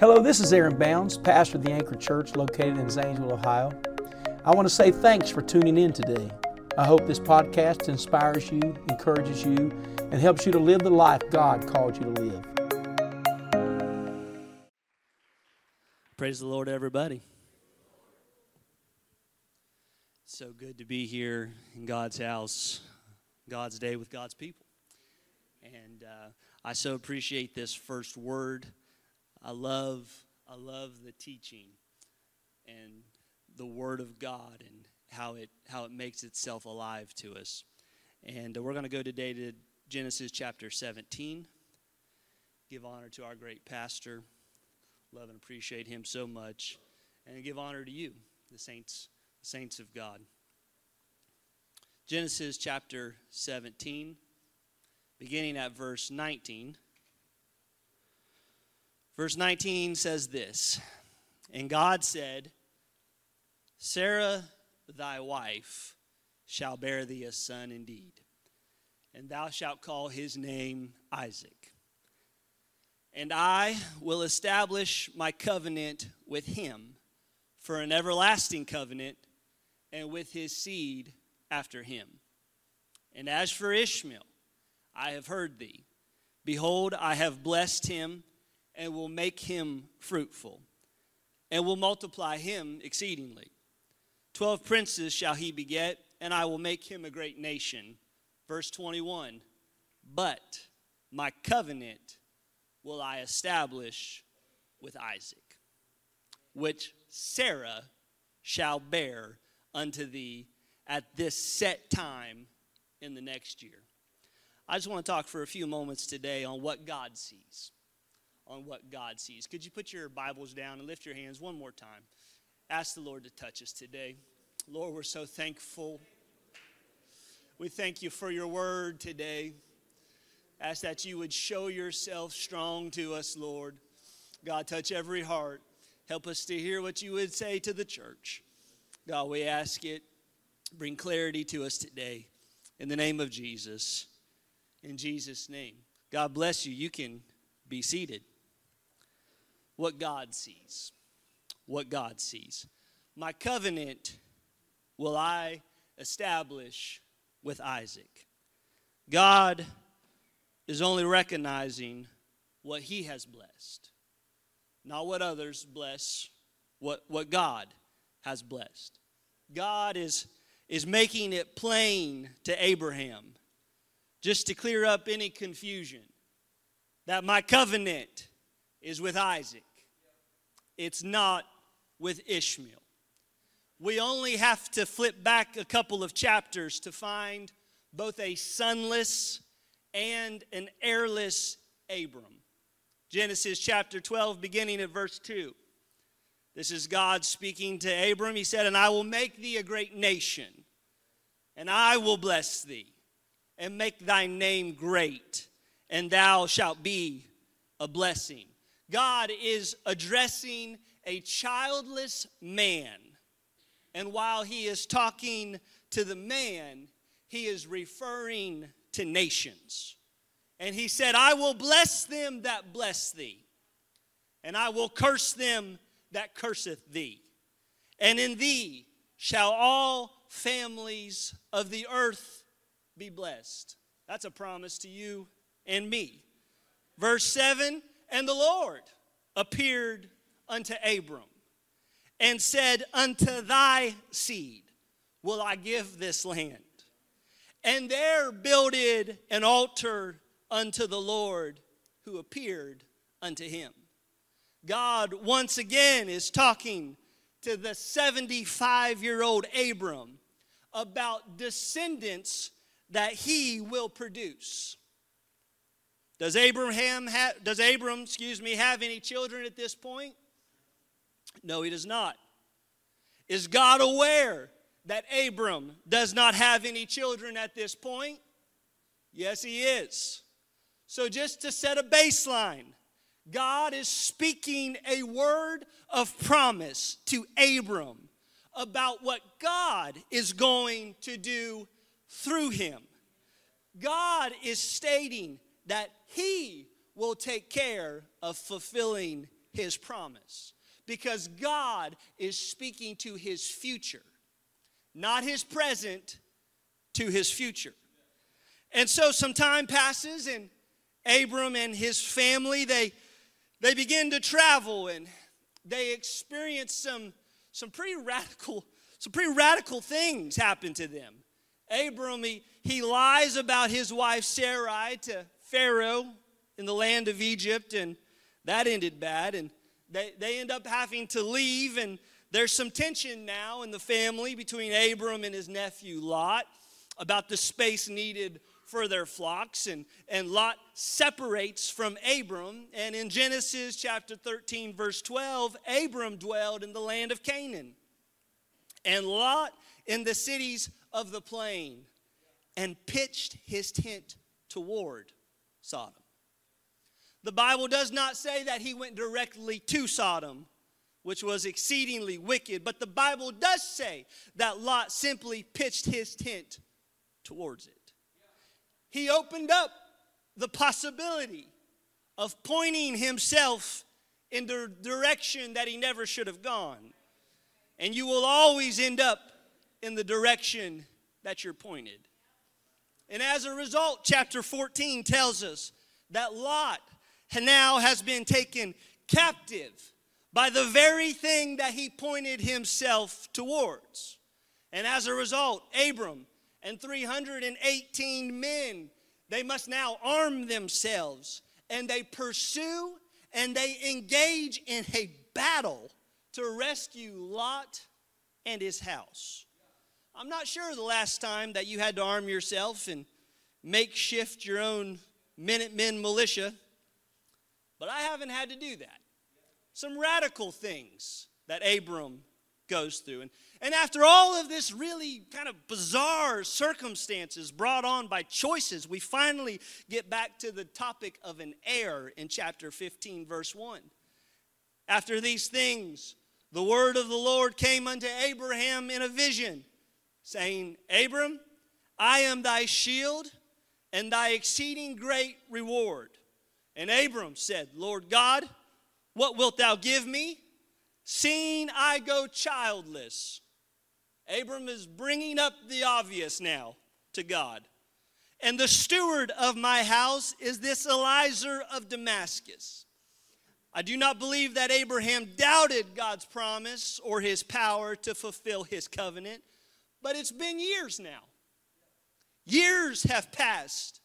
Hello, this is Aaron Bounds, pastor of the Anchor Church located in Zanesville, Ohio. I want to say thanks for tuning in today. I hope this podcast inspires you, encourages you, and helps you to live the life God called you to live. Praise the Lord, everybody. So good to be here in God's house, God's day with God's people. And uh, I so appreciate this first word. I love, I love the teaching and the Word of God and how it how it makes itself alive to us. And uh, we're going to go today to Genesis chapter 17. Give honor to our great pastor. Love and appreciate him so much, and give honor to you, the saints, the saints of God. Genesis chapter 17, beginning at verse 19. Verse 19 says this And God said, Sarah thy wife shall bear thee a son indeed, and thou shalt call his name Isaac. And I will establish my covenant with him for an everlasting covenant, and with his seed after him. And as for Ishmael, I have heard thee. Behold, I have blessed him and will make him fruitful, and will multiply him exceedingly. Twelve princes shall he beget, and I will make him a great nation. Verse 21 But my covenant will I establish with Isaac, which Sarah shall bear unto thee at this set time in the next year. I just want to talk for a few moments today on what God sees on what God sees. Could you put your Bibles down and lift your hands one more time? Ask the Lord to touch us today. Lord, we're so thankful. We thank you for your word today. Ask that you would show yourself strong to us, Lord. God, touch every heart. Help us to hear what you would say to the church. God, we ask it. Bring clarity to us today. In the name of Jesus. In Jesus' name. God bless you. You can be seated what God sees. What God sees. My covenant will I establish with Isaac. God is only recognizing what he has blessed, not what others bless, what, what God has blessed. God is, is making it plain to Abraham, just to clear up any confusion, that my covenant is with Isaac it's not with Ishmael. We only have to flip back a couple of chapters to find both a sonless and an heirless Abram. Genesis chapter 12, beginning at verse 2. This is God speaking to Abram. He said, And I will make thee a great nation, and I will bless thee, and make thy name great, and thou shalt be a blessing. God is addressing a childless man. And while he is talking to the man, he is referring to nations. And he said, I will bless them that bless thee, and I will curse them that curseth thee. And in thee shall all families of the earth be blessed. That's a promise to you and me. Verse 7 and the Lord appeared unto Abram and said, Unto thy seed will I give this land. And there builded an altar unto the Lord who appeared unto him. God once again is talking to the 75 year old Abram about descendants that he will produce. Does Abraham have, does Abram, excuse me, have any children at this point? No, he does not. Is God aware that Abram does not have any children at this point? Yes, he is. So, just to set a baseline, God is speaking a word of promise to Abram about what God is going to do through him. God is stating that he will take care of fulfilling his promise because God is speaking to his future, not his present, to his future. And so some time passes and Abram and his family they they begin to travel and they experience some some pretty radical some pretty radical things happen to them. Abram he, he lies about his wife Sarai to Pharaoh in the land of Egypt and that ended bad and they, they end up having to leave and there's some tension now in the family between Abram and his nephew Lot about the space needed for their flocks. And, and Lot separates from Abram. And in Genesis chapter 13, verse 12, Abram dwelled in the land of Canaan, and Lot in the cities of the plain, and pitched his tent toward Sodom. The Bible does not say that he went directly to Sodom, which was exceedingly wicked, but the Bible does say that Lot simply pitched his tent towards it he opened up the possibility of pointing himself in the direction that he never should have gone. And you will always end up in the direction that you're pointed. And as a result, chapter 14 tells us that Lot now has been taken captive by the very thing that he pointed himself towards. And as a result, Abram and 318 men. They must now arm themselves and they pursue and they engage in a battle to rescue Lot and his house. I'm not sure the last time that you had to arm yourself and makeshift your own Minutemen militia, but I haven't had to do that. Some radical things that Abram goes through. And, and after all of this really kind of bizarre circumstances brought on by choices, we finally get back to the topic of an heir in chapter 15, verse 1. After these things, the word of the Lord came unto Abraham in a vision, saying, Abram, I am thy shield and thy exceeding great reward. And Abram said, Lord God, what wilt thou give me? Seeing I go childless. Abram is bringing up the obvious now to God. And the steward of my house is this Eliezer of Damascus. I do not believe that Abraham doubted God's promise or his power to fulfill his covenant, but it's been years now. Years have passed,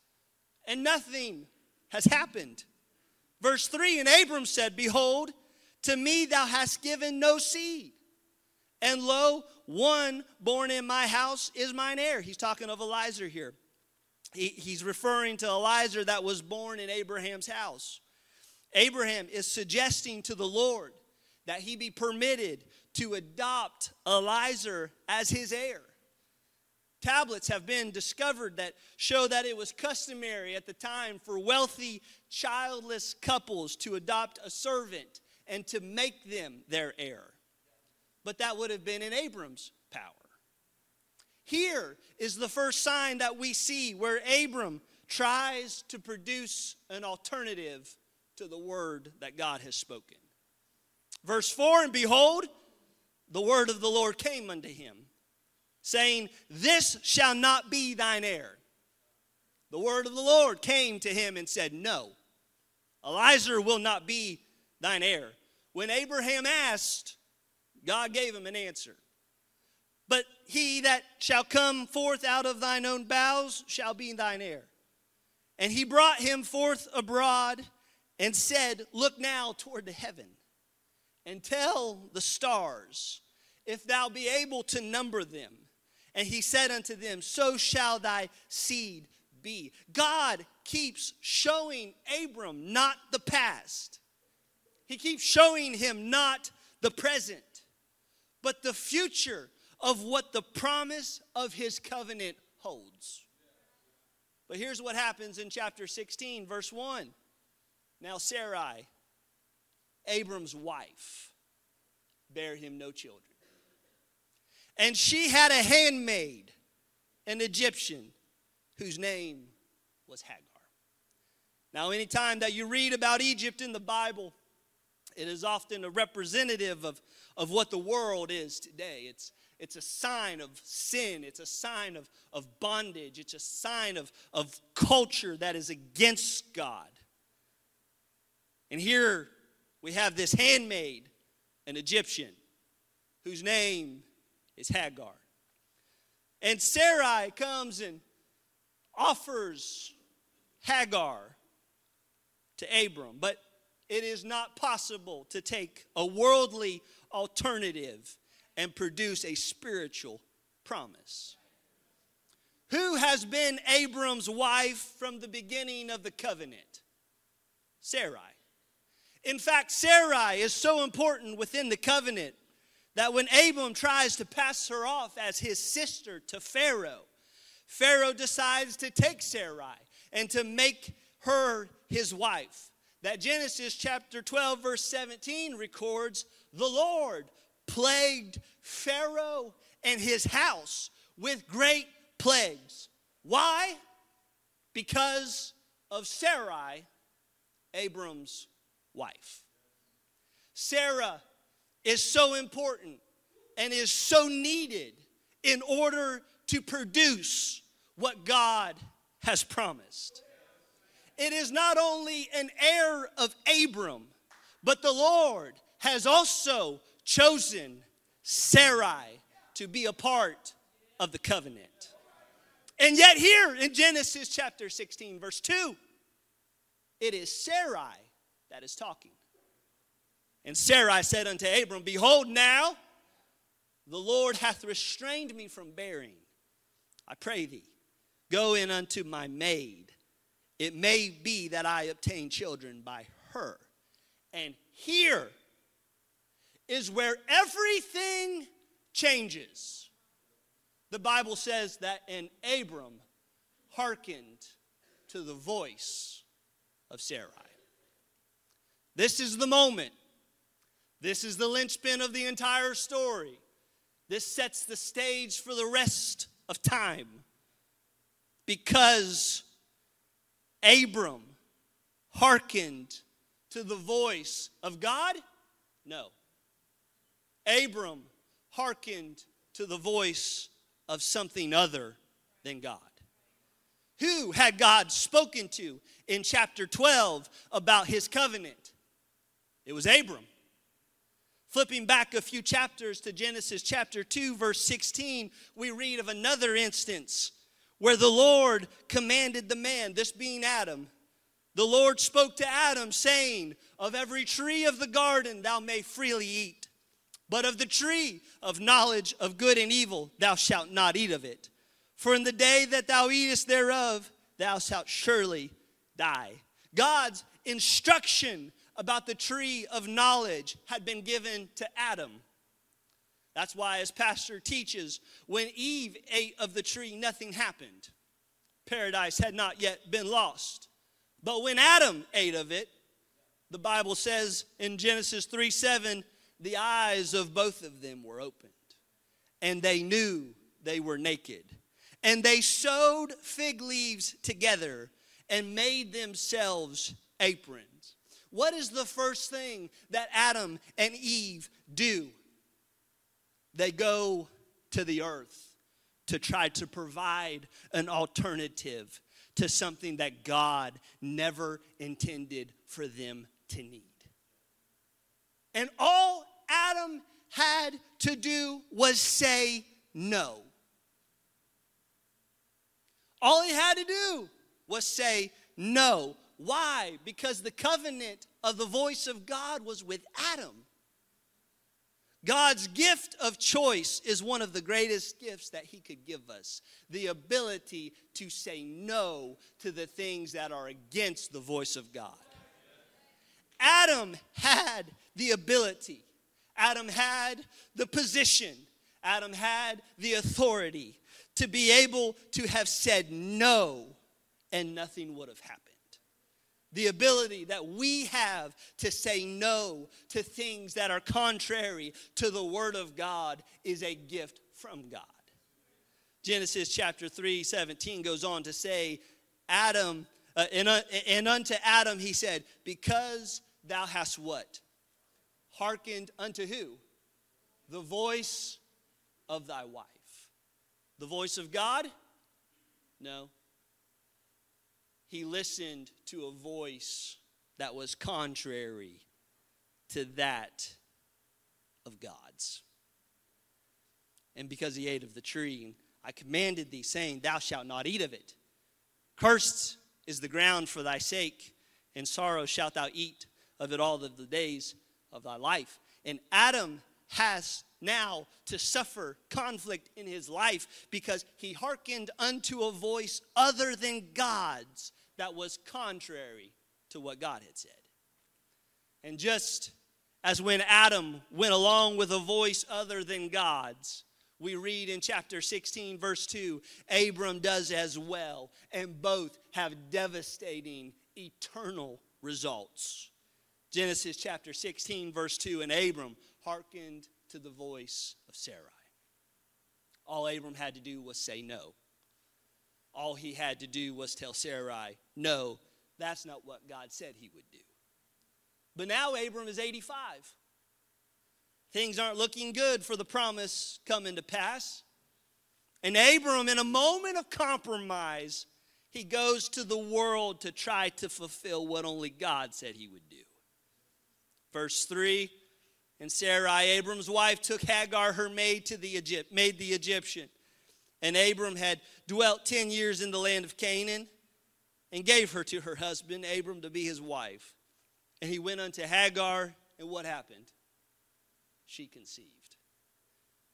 and nothing has happened. Verse 3 And Abram said, Behold, to me thou hast given no seed. And lo, one born in my house is mine heir. He's talking of Eliezer here. He, he's referring to Eliezer that was born in Abraham's house. Abraham is suggesting to the Lord that he be permitted to adopt Eliezer as his heir. Tablets have been discovered that show that it was customary at the time for wealthy, childless couples to adopt a servant and to make them their heir. But that would have been in Abram's power. Here is the first sign that we see where Abram tries to produce an alternative to the word that God has spoken. Verse 4 And behold, the word of the Lord came unto him, saying, This shall not be thine heir. The word of the Lord came to him and said, No, Eliezer will not be thine heir. When Abraham asked, God gave him an answer. But he that shall come forth out of thine own bowels shall be thine heir. And he brought him forth abroad and said, Look now toward the heaven and tell the stars, if thou be able to number them. And he said unto them, So shall thy seed be. God keeps showing Abram not the past, he keeps showing him not the present, but the future of what the promise of his covenant holds. But here's what happens in chapter 16, verse 1. Now, Sarai, Abram's wife, bare him no children. And she had a handmaid, an Egyptian, whose name was Hagar. Now, anytime that you read about Egypt in the Bible, It is often a representative of, of what the world is today. It's, it's a sign of sin, it's a sign of, of bondage, it's a sign of, of culture that is against God. And here we have this handmaid, an Egyptian, whose name is Hagar. And Sarai comes and offers Hagar to Abram, but it is not possible to take a worldly alternative and produce a spiritual promise. Who has been Abram's wife from the beginning of the covenant? Sarai. In fact, Sarai is so important within the covenant that when Abram tries to pass her off as his sister to Pharaoh, Pharaoh decides to take Sarai and to make her his wife. That Genesis chapter 12, verse 17 records the Lord plagued Pharaoh and his house with great plagues. Why? Because of Sarai, Abram's wife. Sarah is so important and is so needed in order to produce what God has promised. It is not only an heir of Abram, but the Lord has also chosen Sarai to be a part of the covenant. And yet, here in Genesis chapter 16, verse 2, it is Sarai that is talking. And Sarai said unto Abram, Behold, now the Lord hath restrained me from bearing. I pray thee, go in unto my maid. It may be that I obtain children by her. And here is where everything changes. The Bible says that and Abram hearkened to the voice of Sarai. This is the moment. This is the linchpin of the entire story. This sets the stage for the rest of time. Because Abram hearkened to the voice of God? No. Abram hearkened to the voice of something other than God. Who had God spoken to in chapter 12 about his covenant? It was Abram. Flipping back a few chapters to Genesis chapter 2, verse 16, we read of another instance where the Lord commanded the man, this being Adam, the Lord spoke to Adam, saying, Of every tree of the garden thou may freely eat, but of the tree of knowledge of good and evil thou shalt not eat of it. For in the day that thou eatest thereof, thou shalt surely die. God's instruction about the tree of knowledge had been given to Adam. That's why, as Pastor teaches, when Eve ate of the tree, nothing happened. Paradise had not yet been lost. But when Adam ate of it, the Bible says in Genesis 3 7, the eyes of both of them were opened, and they knew they were naked. And they sewed fig leaves together and made themselves aprons. What is the first thing that Adam and Eve do? They go to the earth to try to provide an alternative to something that God never intended for them to need. And all Adam had to do was say no. All he had to do was say no. Why? Because the covenant of the voice of God was with Adam. God's gift of choice is one of the greatest gifts that He could give us the ability to say no to the things that are against the voice of God. Adam had the ability, Adam had the position, Adam had the authority to be able to have said no, and nothing would have happened the ability that we have to say no to things that are contrary to the Word of God is a gift from God. Genesis chapter 3 17 goes on to say, Adam, uh, and, uh, and unto Adam he said, Because thou hast what? hearkened unto who? The voice of thy wife. The voice of God? No. He listened to a voice that was contrary to that of God's. And because he ate of the tree, I commanded thee, saying, Thou shalt not eat of it. Cursed is the ground for thy sake, and sorrow shalt thou eat of it all of the days of thy life. And Adam has now to suffer conflict in his life because he hearkened unto a voice other than God's that was contrary to what God had said. And just as when Adam went along with a voice other than God's, we read in chapter 16, verse 2, Abram does as well, and both have devastating eternal results. Genesis chapter 16, verse 2, and Abram hearkened to the voice of Sarai. All Abram had to do was say no. All he had to do was tell Sarai, no, that's not what God said he would do. But now Abram is 85. Things aren't looking good for the promise coming to pass. And Abram, in a moment of compromise, he goes to the world to try to fulfill what only God said he would do. Verse 3 And Sarai, Abram's wife, took Hagar, her maid, to the Egypt, made the Egyptian. And Abram had dwelt 10 years in the land of Canaan and gave her to her husband, Abram, to be his wife. And he went unto Hagar, and what happened? She conceived.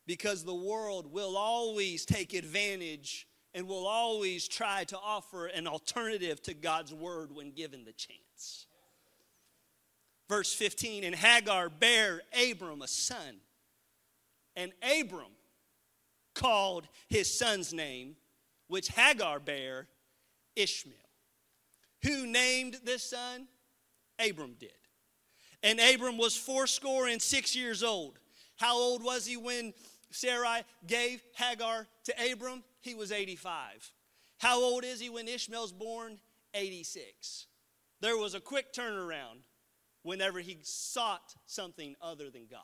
Because the world will always take advantage and will always try to offer an alternative to God's word when given the chance. Verse 15 And Hagar bare Abram a son, and Abram called his son's name, which Hagar bare Ishmael. Who named this son? Abram did. And Abram was fourscore and six years old. How old was he when Sarai gave Hagar to Abram? He was 85. How old is he when Ishmael's born? 86. There was a quick turnaround whenever he sought something other than God.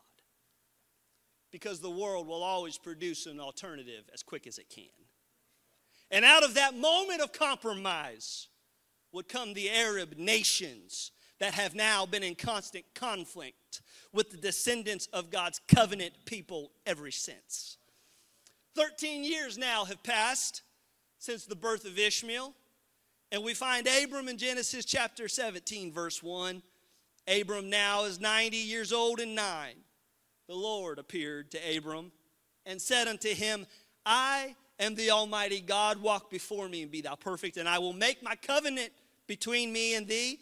Because the world will always produce an alternative as quick as it can. And out of that moment of compromise would come the Arab nations that have now been in constant conflict with the descendants of God's covenant people ever since. 13 years now have passed since the birth of Ishmael, and we find Abram in Genesis chapter 17, verse 1. Abram now is 90 years old and nine. The Lord appeared to Abram and said unto him, I am the Almighty God, walk before me and be thou perfect, and I will make my covenant between me and thee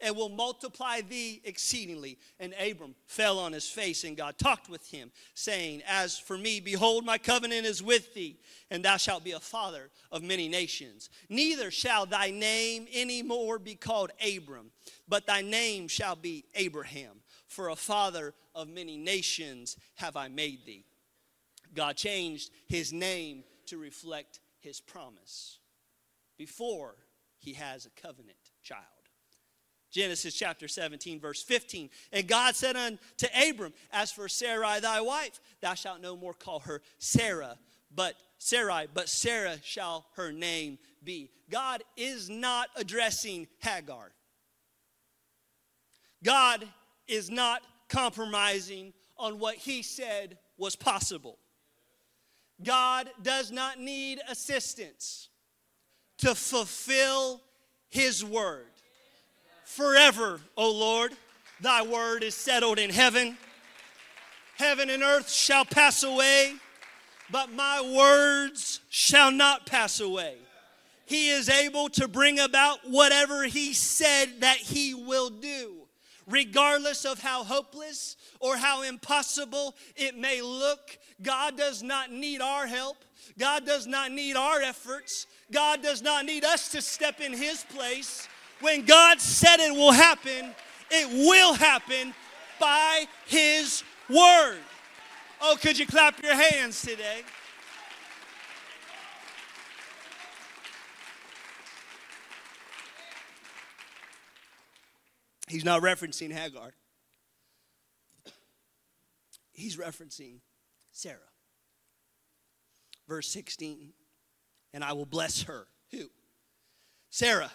and will multiply thee exceedingly. And Abram fell on his face, and God talked with him, saying, As for me, behold, my covenant is with thee, and thou shalt be a father of many nations. Neither shall thy name any more be called Abram, but thy name shall be Abraham, for a father of many nations have I made thee. God changed his name to reflect his promise before he has a covenant child. Genesis chapter 17, verse 15. And God said unto Abram, As for Sarai thy wife, thou shalt no more call her Sarah, but Sarai, but Sarah shall her name be. God is not addressing Hagar. God is not compromising on what he said was possible. God does not need assistance to fulfill his word. Forever, O Lord, thy word is settled in heaven. Heaven and earth shall pass away, but my words shall not pass away. He is able to bring about whatever he said that he will do, regardless of how hopeless or how impossible it may look. God does not need our help. God does not need our efforts. God does not need us to step in his place. When God said it will happen, it will happen by His word. Oh, could you clap your hands today? He's not referencing Hagar. he's referencing Sarah. Verse 16, and I will bless her. Who? Sarah.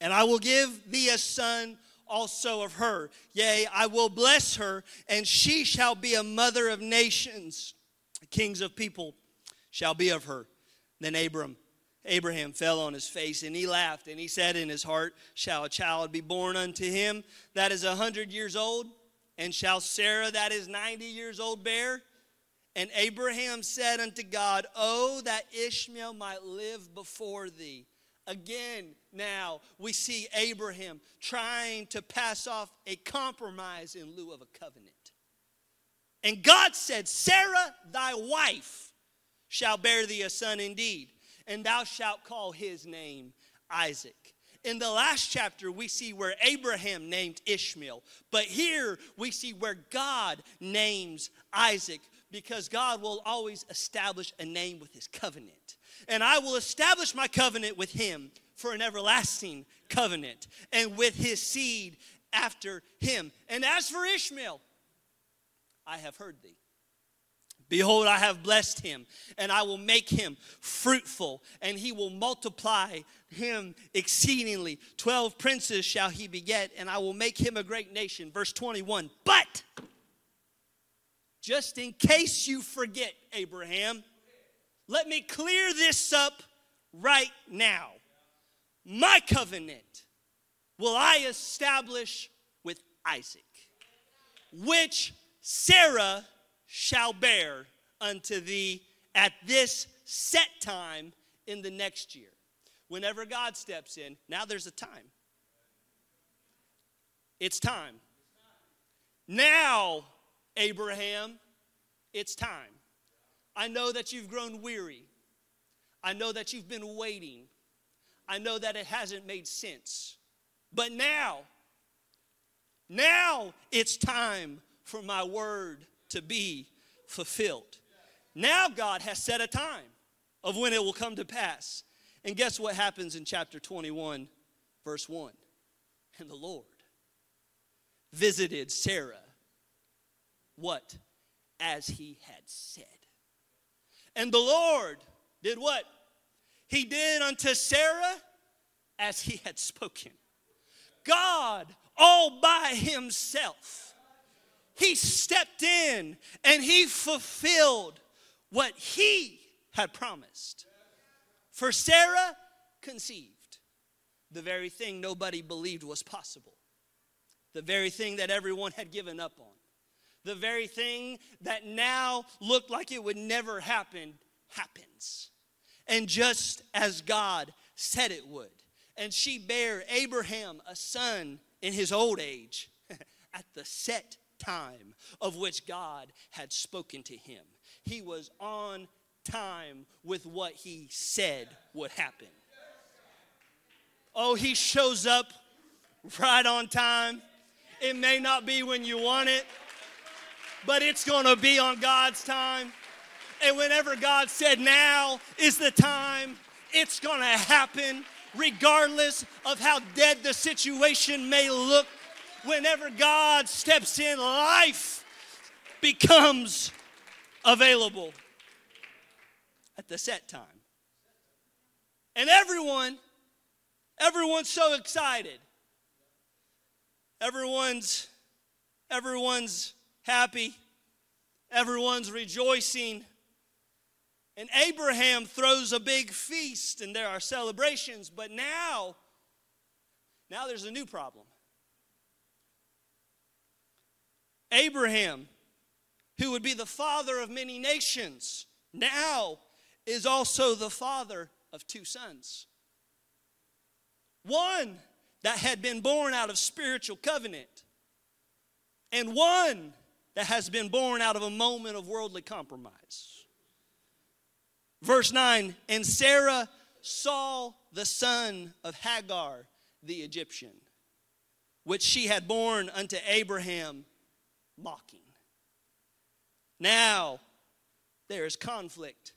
And I will give thee a son also of her. Yea, I will bless her, and she shall be a mother of nations. Kings of people shall be of her. Then Abram, Abraham fell on his face, and he laughed, and he said in his heart, Shall a child be born unto him that is a hundred years old? And shall Sarah that is ninety years old bear? And Abraham said unto God, Oh, that Ishmael might live before thee. Again, now we see Abraham trying to pass off a compromise in lieu of a covenant. And God said, Sarah, thy wife, shall bear thee a son indeed, and thou shalt call his name Isaac. In the last chapter, we see where Abraham named Ishmael, but here we see where God names Isaac because God will always establish a name with his covenant and I will establish my covenant with him for an everlasting covenant, and with his seed after him. And as for Ishmael, I have heard thee. Behold, I have blessed him, and I will make him fruitful, and he will multiply him exceedingly. Twelve princes shall he beget, and I will make him a great nation. Verse 21. But, just in case you forget, Abraham, let me clear this up right now. My covenant will I establish with Isaac, which Sarah shall bear unto thee at this set time in the next year. Whenever God steps in, now there's a time. It's time. Now, Abraham, it's time. I know that you've grown weary. I know that you've been waiting. I know that it hasn't made sense. But now, now it's time for my word to be fulfilled. Now God has set a time of when it will come to pass. And guess what happens in chapter 21, verse 1? And the Lord visited Sarah, what? As he had said. And the Lord did what? He did unto Sarah as he had spoken. God, all by himself, he stepped in and he fulfilled what he had promised. For Sarah conceived the very thing nobody believed was possible, the very thing that everyone had given up on the very thing that now looked like it would never happen happens. And just as God said it would. And she bare Abraham a son in his old age at the set time of which God had spoken to him. He was on time with what he said would happen. Oh, he shows up right on time. It may not be when you want it, but it's going to be on God's time. And whenever God said now is the time, it's going to happen regardless of how dead the situation may look. Whenever God steps in, life becomes available at the set time. And everyone, everyone's so excited. Everyone's everyone's happy, everyone's rejoicing. And Abraham throws a big feast and there are celebrations, but now, now there's a new problem. Abraham, who would be the father of many nations, now is also the father of two sons. One that had been born out of spiritual covenant, and one that has been born out of a moment of worldly compromise. Verse 9 And Sarah saw the son of Hagar the Egyptian, which she had born unto Abraham, mocking. Now there is conflict.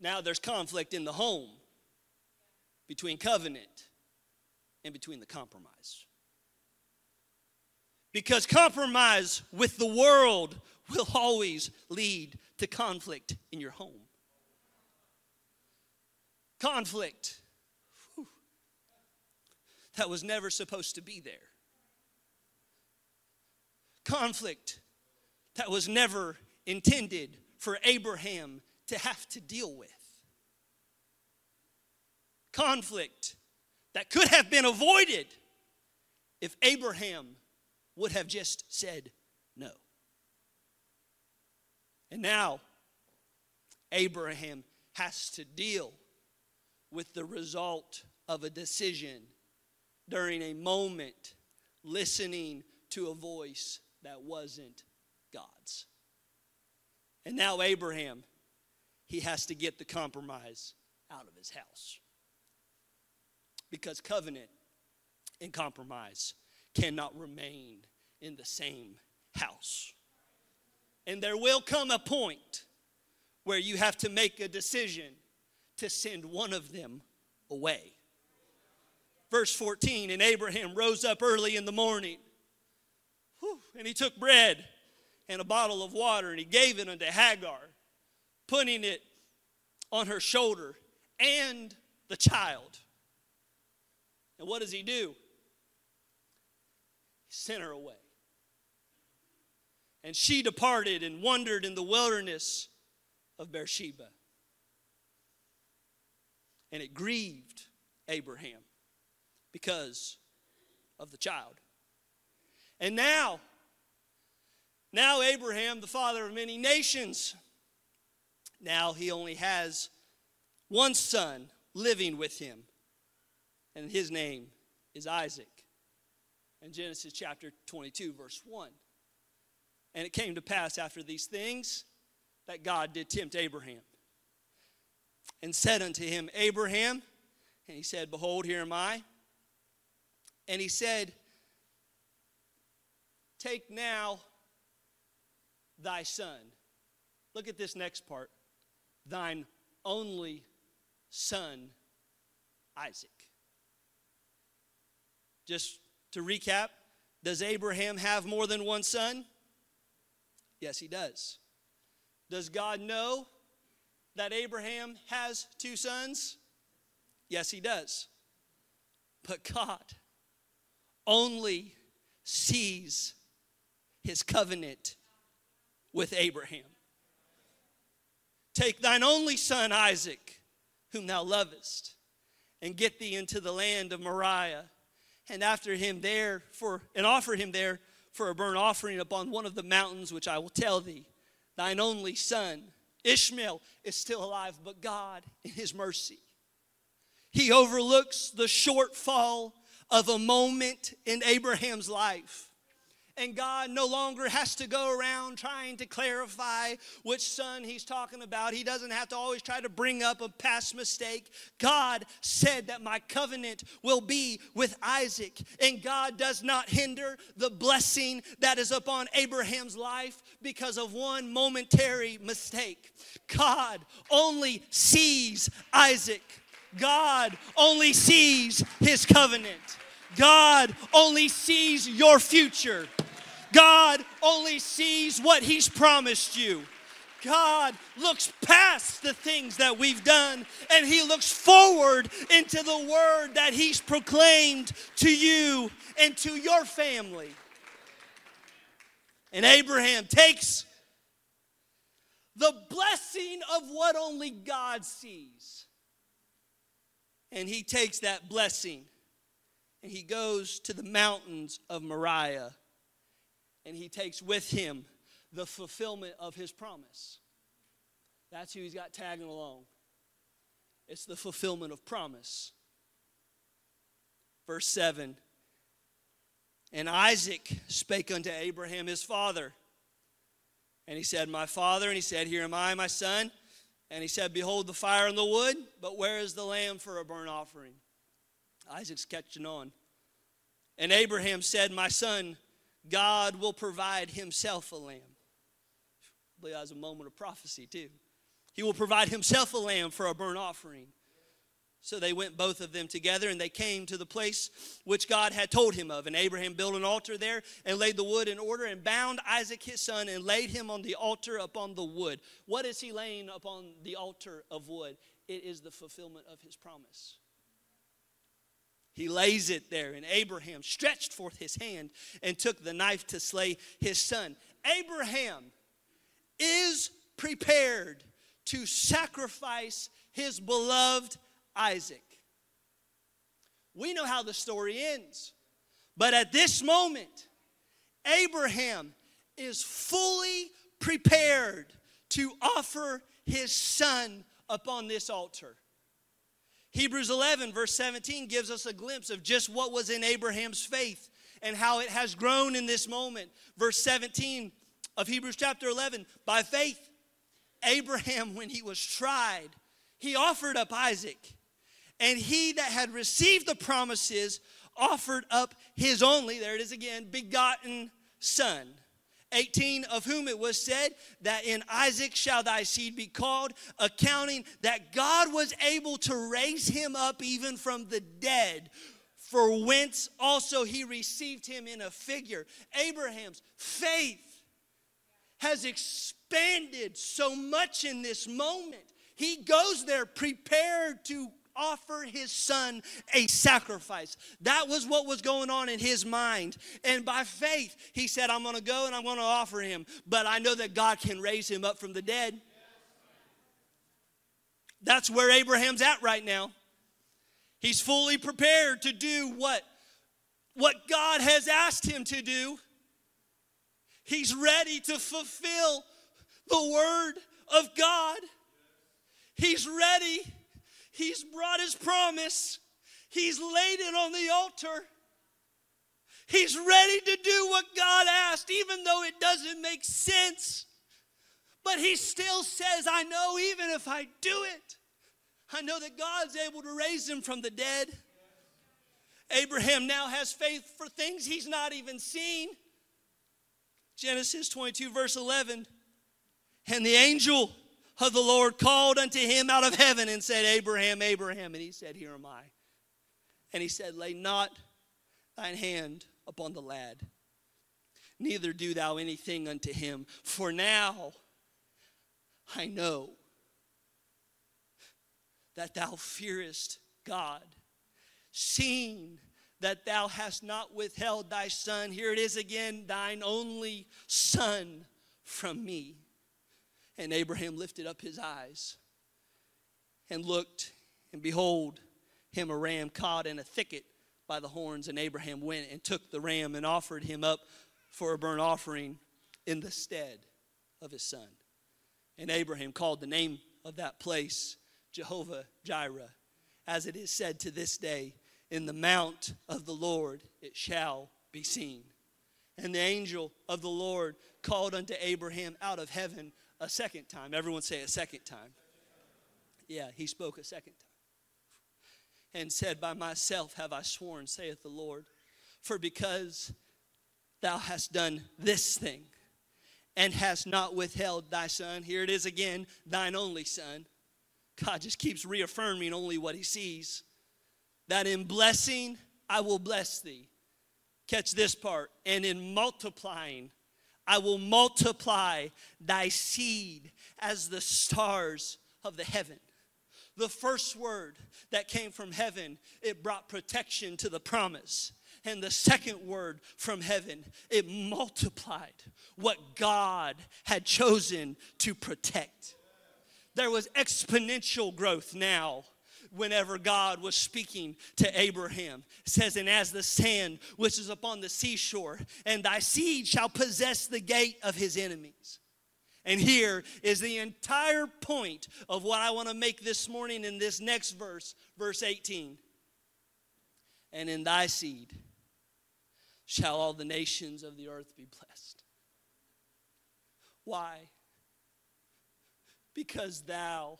Now there's conflict in the home between covenant and between the compromise. Because compromise with the world will always lead to conflict in your home. Conflict. Whew. That was never supposed to be there. Conflict that was never intended for Abraham to have to deal with. Conflict that could have been avoided if Abraham would have just said no. And now, Abraham has to deal with the result of a decision during a moment listening to a voice that wasn't God's. And now, Abraham, he has to get the compromise out of his house. Because covenant and compromise cannot remain in the same house. And there will come a point where you have to make a decision to send one of them away. Verse 14 And Abraham rose up early in the morning, whew, and he took bread and a bottle of water, and he gave it unto Hagar, putting it on her shoulder and the child. And what does he do? He sent her away. And she departed and wandered in the wilderness of Beersheba. And it grieved Abraham because of the child. And now, now Abraham, the father of many nations, now he only has one son living with him, and his name is Isaac. In Genesis chapter 22, verse 1. And it came to pass after these things that God did tempt Abraham and said unto him, Abraham, and he said, Behold, here am I. And he said, Take now thy son. Look at this next part thine only son, Isaac. Just to recap, does Abraham have more than one son? Yes, he does. Does God know that Abraham has two sons? Yes, he does. But God only sees his covenant with Abraham. Take thine only son Isaac, whom thou lovest, and get thee into the land of Moriah, and after him there for and offer him there for a burnt offering upon one of the mountains which I will tell thee. Thine only son, Ishmael, is still alive, but God, in his mercy, he overlooks the shortfall of a moment in Abraham's life and God no longer has to go around trying to clarify which son he's talking about. He doesn't have to always try to bring up a past mistake. God said that my covenant will be with Isaac, and God does not hinder the blessing that is upon Abraham's life because of one momentary mistake. God only sees Isaac. God only sees his covenant. God only sees your future. God only sees what He's promised you. God looks past the things that we've done and He looks forward into the word that He's proclaimed to you and to your family. And Abraham takes the blessing of what only God sees. And he takes that blessing and he goes to the mountains of Moriah and he takes with him the fulfillment of his promise. That's who he's got tagging along. It's the fulfillment of promise. Verse 7 And Isaac spake unto Abraham his father. And he said, My father. And he said, Here am I, my son. And he said, Behold the fire and the wood, but where is the lamb for a burnt offering? Isaac's catching on. And Abraham said, My son, God will provide himself a lamb. I believe that was a moment of prophecy, too. He will provide himself a lamb for a burnt offering. So they went both of them together, and they came to the place which God had told him of. And Abraham built an altar there and laid the wood in order and bound Isaac his son and laid him on the altar upon the wood. What is he laying upon the altar of wood? It is the fulfillment of his promise. He lays it there, and Abraham stretched forth his hand and took the knife to slay his son. Abraham is prepared to sacrifice his beloved Isaac. We know how the story ends. But at this moment, Abraham is fully prepared to offer his son upon this altar. Hebrews 11, verse 17, gives us a glimpse of just what was in Abraham's faith and how it has grown in this moment. Verse 17 of Hebrews chapter 11 by faith, Abraham, when he was tried, he offered up Isaac. And he that had received the promises offered up his only, there it is again, begotten son. 18 of whom it was said that in Isaac shall thy seed be called, accounting that God was able to raise him up even from the dead, for whence also he received him in a figure. Abraham's faith has expanded so much in this moment. He goes there prepared to offer his son a sacrifice. That was what was going on in his mind. And by faith, he said, I'm going to go and I'm going to offer him. But I know that God can raise him up from the dead. That's where Abraham's at right now. He's fully prepared to do what, what God has asked him to do. He's ready to fulfill the word of God. He's ready He's brought his promise, he's laid it on the altar. He's ready to do what God asked, even though it doesn't make sense. But he still says, I know even if I do it, I know that God's able to raise him from the dead. Abraham now has faith for things he's not even seen. Genesis 22, verse 11. And the angel of the Lord called unto him out of heaven and said, Abraham, Abraham. And he said, Here am I. And he said, Lay not thine hand upon the lad, neither do thou anything unto him. For now I know that thou fearest God, seeing that thou hast not withheld thy son. Here it is again, thine only son from me. And Abraham lifted up his eyes and looked, and behold, him a ram caught in a thicket by the horns. And Abraham went and took the ram and offered him up for a burnt offering in the stead of his son. And Abraham called the name of that place Jehovah Jireh, as it is said to this day, In the mount of the Lord it shall be seen. And the angel of the Lord called unto Abraham out of heaven a second time. Everyone say a second time. Yeah, he spoke a second time. And said, By myself have I sworn, saith the Lord, for because thou hast done this thing and hast not withheld thy son, here it is again, thine only son. God just keeps reaffirming only what he sees. That in blessing, I will bless thee. Catch this part. And in multiplying, I will multiply thy seed as the stars of the heaven. The first word that came from heaven, it brought protection to the promise. And the second word from heaven, it multiplied what God had chosen to protect. There was exponential growth now whenever God was speaking to Abraham. It says, And as the sand which is upon the seashore, and thy seed shall possess the gate of his enemies. And here is the entire point of what I want to make this morning in this next verse, verse 18. And in thy seed shall all the nations of the earth be blessed. Why? Because thou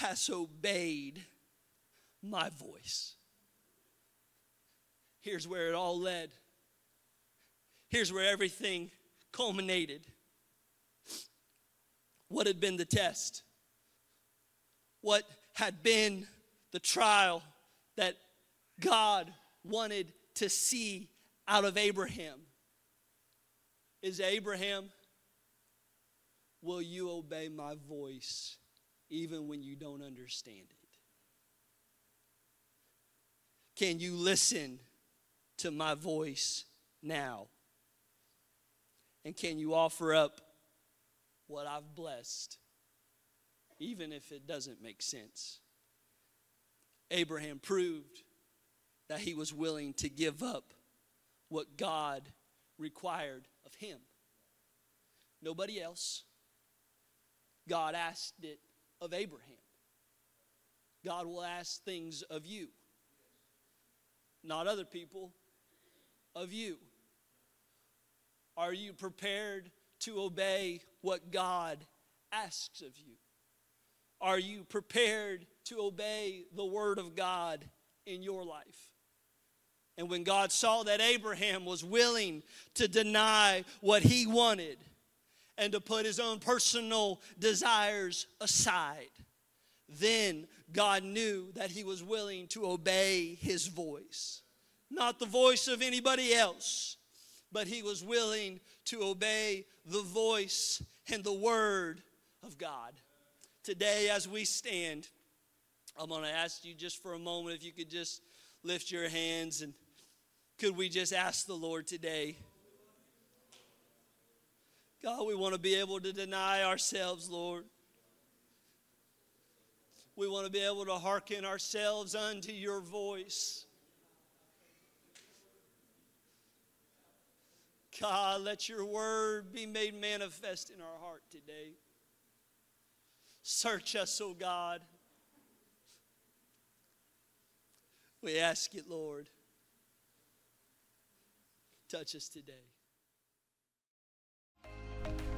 has obeyed my voice. Here's where it all led. Here's where everything culminated. What had been the test? What had been the trial that God wanted to see out of Abraham is Abraham, will you obey my voice even when you don't understand it? Can you listen to my voice now? And can you offer up what I've blessed, even if it doesn't make sense? Abraham proved that he was willing to give up what God required of him. Nobody else. God asked it of Abraham. God will ask things of you, not other people, of you. Are you prepared to obey what God asks of you? Are you prepared to obey the word of God in your life? And when God saw that Abraham was willing to deny what he wanted and to put his own personal desires aside, then God knew that he was willing to obey his voice. Not the voice of anybody else, but he was willing to obey the voice and the word of God. Today, as we stand, I'm going to ask you just for a moment if you could just lift your hands and could we just ask the Lord today? God, we want to be able to deny ourselves, Lord. We want to be able to hearken ourselves unto your voice. God, let your word be made manifest in our heart today. Search us, O oh God. We ask it, Lord. Touch us today.